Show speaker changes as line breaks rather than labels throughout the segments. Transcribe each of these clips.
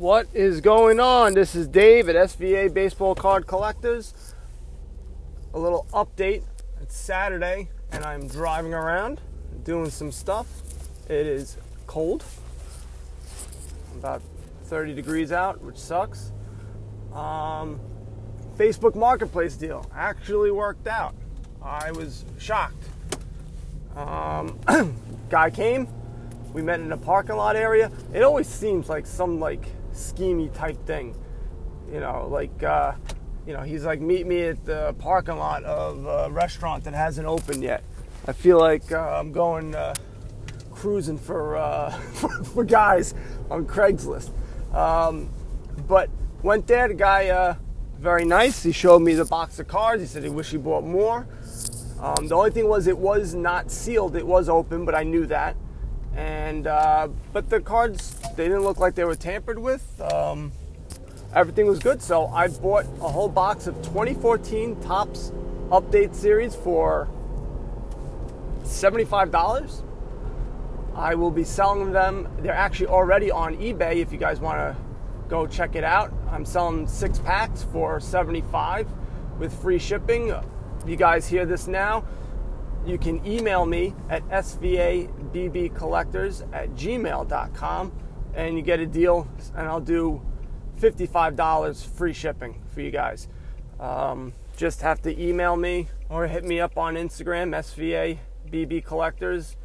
What is going on? This is Dave at SVA Baseball Card Collectors. A little update. It's Saturday and I'm driving around doing some stuff. It is cold, about 30 degrees out, which sucks. Um, Facebook Marketplace deal actually worked out. I was shocked. Um, guy came, we met in a parking lot area. It always seems like some like schemy type thing. You know, like, uh, you know, he's like, meet me at the parking lot of a restaurant that hasn't opened yet. I feel like uh, I'm going uh, cruising for, uh, for, guys on Craigslist. Um, but went there. The guy, uh, very nice. He showed me the box of cards. He said he wished he bought more. Um, the only thing was it was not sealed. It was open, but I knew that. And uh, but the cards they didn't look like they were tampered with. Um, everything was good, so I bought a whole box of 2014 Topps Update Series for $75. I will be selling them. They're actually already on eBay if you guys want to go check it out. I'm selling six packs for 75 with free shipping. You guys hear this now? You can email me at svabbcollectors at gmail.com and you get a deal, and I'll do $55 free shipping for you guys. Um, just have to email me or hit me up on Instagram, svabbcollectors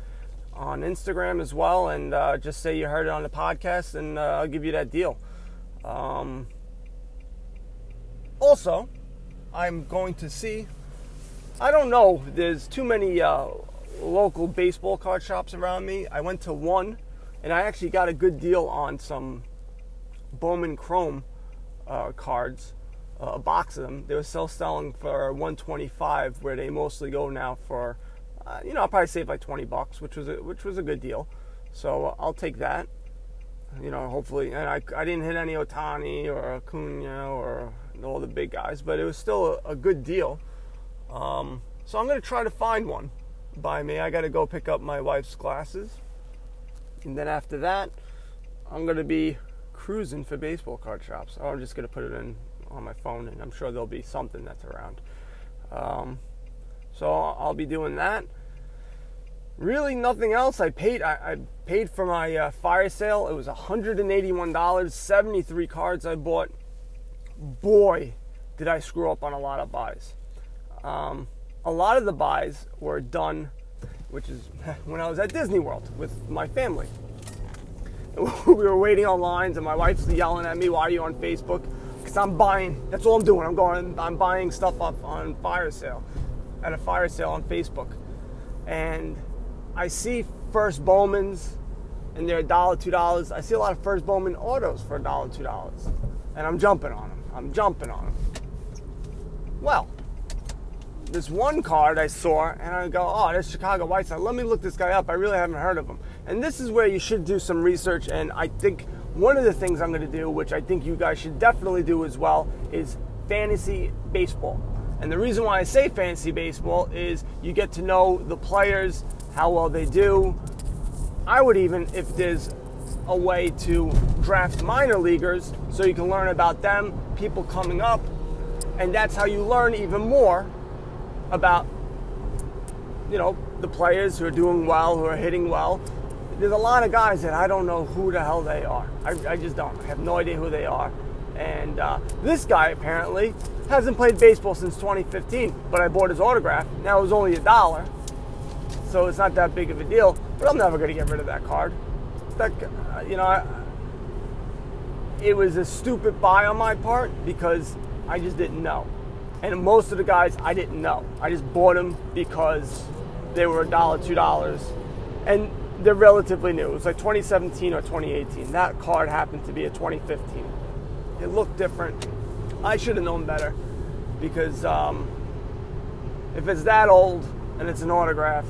on Instagram as well, and uh, just say you heard it on the podcast, and uh, I'll give you that deal. Um, also, I'm going to see. I don't know. There's too many uh, local baseball card shops around me. I went to one, and I actually got a good deal on some Bowman Chrome uh, cards, uh, a box of them. They were still selling for 125, where they mostly go now for, uh, you know, I'll probably save like 20 bucks, which was a, which was a good deal. So I'll take that. You know, hopefully, and I, I didn't hit any Ohtani or Acuna or all the big guys, but it was still a, a good deal. Um, so I'm going to try to find one by me. I got to go pick up my wife's glasses. And then after that, I'm going to be cruising for baseball card shops. Or I'm just going to put it in on my phone, and I'm sure there'll be something that's around. Um, so I'll be doing that really nothing else. I paid I, I paid for my uh, fire sale. It was $181, 73 cards I bought. Boy, did I screw up on a lot of buys. Um, a lot of the buys were done, which is when I was at Disney World with my family. we were waiting on lines, and my wife's yelling at me, "Why are you on Facebook?" Because I'm buying. That's all I'm doing. I'm going. I'm buying stuff up on fire sale, at a fire sale on Facebook, and I see first Bowmans and they're a dollar, two dollars. I see a lot of first Bowman autos for a dollar, two dollars. And I'm jumping on them. I'm jumping on them. Well, this one card I saw, and I go, oh, that's Chicago White Sox. Let me look this guy up. I really haven't heard of him. And this is where you should do some research. And I think one of the things I'm going to do, which I think you guys should definitely do as well, is fantasy baseball. And the reason why I say fantasy baseball is you get to know the players how well they do. I would even, if there's a way to draft minor leaguers so you can learn about them, people coming up, and that's how you learn even more about, you know, the players who are doing well, who are hitting well. There's a lot of guys that I don't know who the hell they are. I, I just don't. I have no idea who they are. And uh, this guy apparently hasn't played baseball since 2015, but I bought his autograph. Now it was only a dollar so it's not that big of a deal. But I'm never going to get rid of that card. That you know, I, it was a stupid buy on my part because I just didn't know, and most of the guys I didn't know. I just bought them because they were a dollar, two dollars, and they're relatively new. It was like 2017 or 2018. That card happened to be a 2015. It looked different. I should have known better because um, if it's that old and it's an autograph,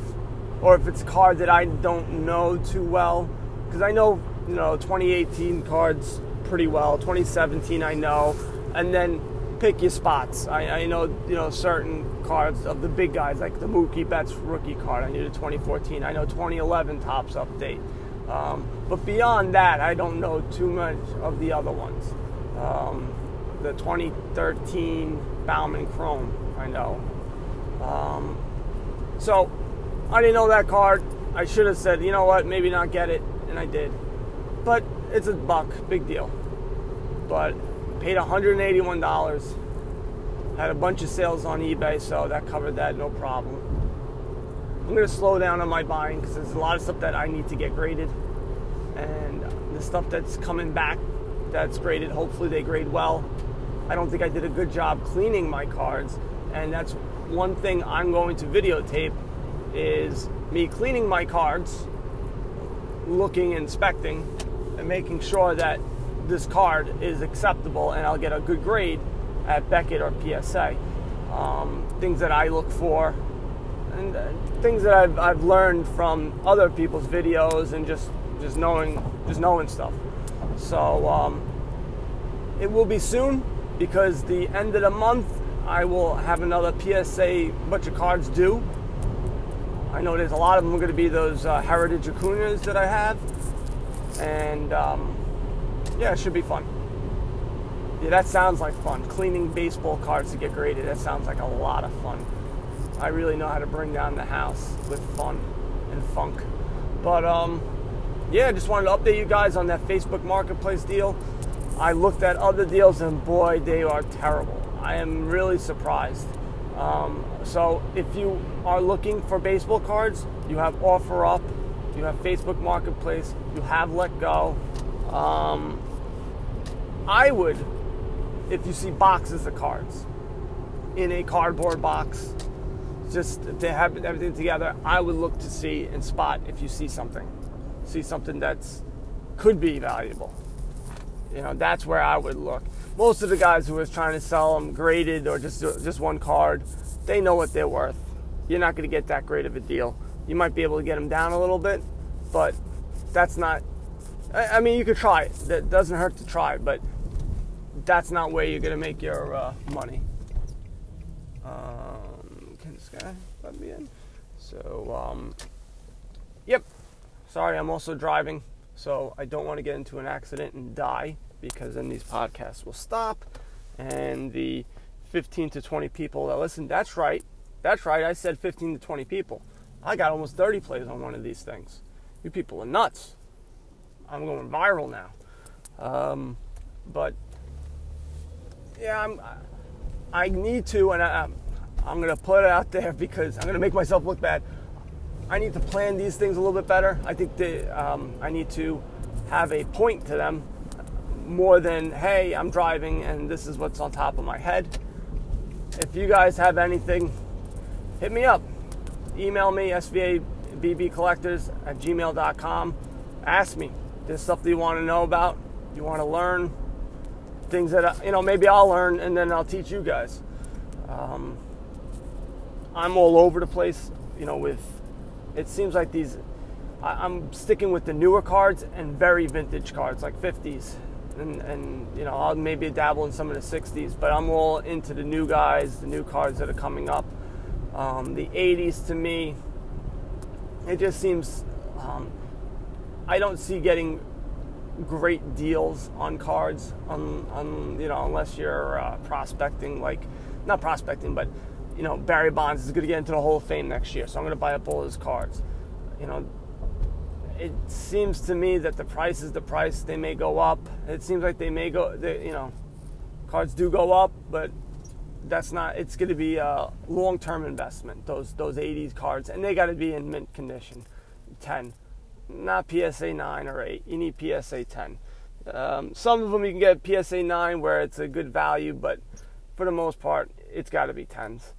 or if it's a card that I don't know too well, because I know you know 2018 cards pretty well. 2017 I know, and then pick your spots. I, I know you know certain cards of the big guys like the Mookie Betts rookie card. I knew the 2014. I know 2011 Topps update. Um, but beyond that, I don't know too much of the other ones. Um, the 2013 Bowman Chrome, I know. Um, so I didn't know that card. I should have said, you know what, maybe not get it, and I did. But it's a buck, big deal. But paid $181. Had a bunch of sales on eBay, so that covered that, no problem. I'm to slow down on my buying because there's a lot of stuff that I need to get graded. And the stuff that's coming back that's graded, hopefully they grade well. I don't think I did a good job cleaning my cards. And that's one thing I'm going to videotape is me cleaning my cards, looking, inspecting, and making sure that this card is acceptable and I'll get a good grade at Beckett or PSA. Um, things that I look for and uh, things that I've, I've learned from other people's videos and just just knowing just knowing stuff. So um, it will be soon because the end of the month I will have another PSA bunch of cards due. I know there's a lot of them are going to be those uh, Heritage Acunas that I have, and um, yeah, it should be fun. Yeah, that sounds like fun. Cleaning baseball cards to get graded. That sounds like a lot of fun. I really know how to bring down the house with fun and funk. But um, yeah, I just wanted to update you guys on that Facebook Marketplace deal. I looked at other deals and boy, they are terrible. I am really surprised. Um, so if you are looking for baseball cards, you have OfferUp, you have Facebook Marketplace, you have Letgo. Um, I would if you see boxes of cards in a cardboard box, just to have everything together, I would look to see and spot if you see something, see something that's could be valuable. You know, that's where I would look. Most of the guys who are trying to sell them graded or just just one card, they know what they're worth. You're not going to get that great of a deal. You might be able to get them down a little bit, but that's not. I, I mean, you could try it. That doesn't hurt to try, but that's not where you're gonna make your uh, money. Um, can this guy let me in? So, um, yep. Sorry, I'm also driving, so I don't want to get into an accident and die because then these podcasts will stop, and the 15 to 20 people that listen. That's right. That's right. I said 15 to 20 people. I got almost 30 plays on one of these things. You people are nuts. I'm going viral now. Um, but yeah, I'm, I need to, and I, I'm going to put it out there because I'm going to make myself look bad. I need to plan these things a little bit better. I think that um, I need to have a point to them more than, hey, I'm driving and this is what's on top of my head. If you guys have anything, hit me up. Email me, svabbcollectors at gmail.com. Ask me. There's stuff that you want to know about, you want to learn, things that you know maybe I'll learn and then I'll teach you guys. Um, I'm all over the place, you know. With it seems like these, I, am sticking with the newer cards and very vintage cards like 50s, and and you know I'll maybe dabble in some of the 60s, but I'm all into the new guys, the new cards that are coming up. Um, the 80s to me, it just seems. Um, I don't see getting great deals on cards, on, on you know, unless you're uh, prospecting, like not prospecting, but you know, Barry Bonds is going to get into the Hall of Fame next year, so I'm going to buy up all his cards. You know, it seems to me that the price is the price. They may go up. It seems like they may go. They, you know, cards do go up, but that's not. It's going to be a long-term investment. Those those 80s cards, and they got to be in mint condition. 10 not PSA 9 or 8. You need PSA 10. Um, some of them you can get PSA 9 where it's a good value, but for the most part, it's got to be 10s.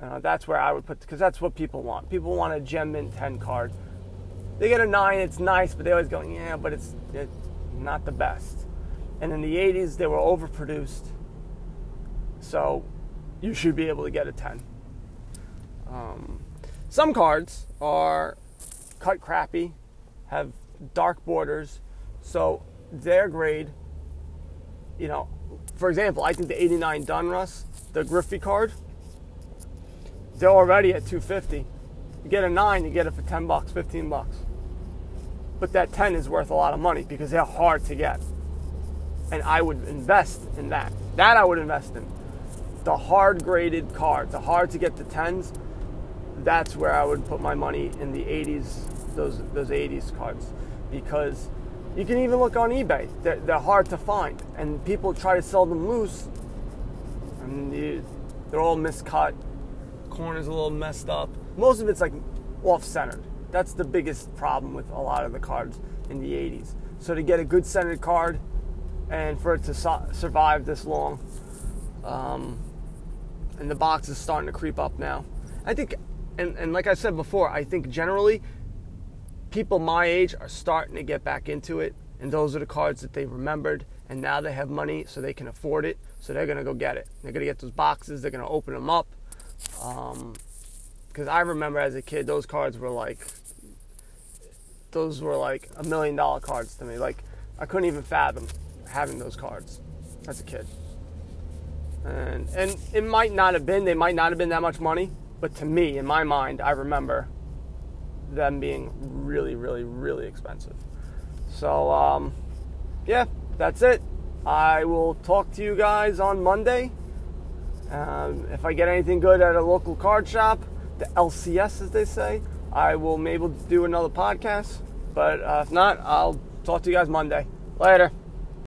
Uh, that's where I would put, because that's what people want. People want a Gem Mint 10 card. They get a 9, it's nice, but they always go, yeah, but it's, it's not the best. And in the 80s, they were overproduced. So you should be able to get a 10. Um, some cards are cut crappy have dark borders, so their grade, you know, for example, I think the 89 Donruss, the Griffey card, they're already at 250. You get a nine, you get it for 10 bucks, 15 bucks. but that 10 is worth a lot of money because they're hard to get. And I would invest in that. That I would invest in. The hard graded cards, the hard to get the 10s, that's where I would put my money in the 80s, those those 80s cards. Because you can even look on eBay. They're, they're hard to find. And people try to sell them loose. And you, they're all miscut. Corners a little messed up. Most of it's like off centered. That's the biggest problem with a lot of the cards in the 80s. So to get a good centered card and for it to so- survive this long, um, and the box is starting to creep up now. I think, and, and like I said before, I think generally people my age are starting to get back into it, and those are the cards that they remembered, and now they have money so they can afford it, so they're gonna go get it. They're gonna get those boxes, they're gonna open them up. Um, because I remember as a kid, those cards were like, those were like a million dollar cards to me. Like, I couldn't even fathom having those cards as a kid. And and it might not have been, they might not have been that much money, but to me, in my mind, I remember them being really, really, really expensive. So, um, yeah, that's it. I will talk to you guys on Monday. Um, if I get anything good at a local card shop, the LCS as they say, I will maybe do another podcast. But uh, if not, I'll talk to you guys Monday. Later.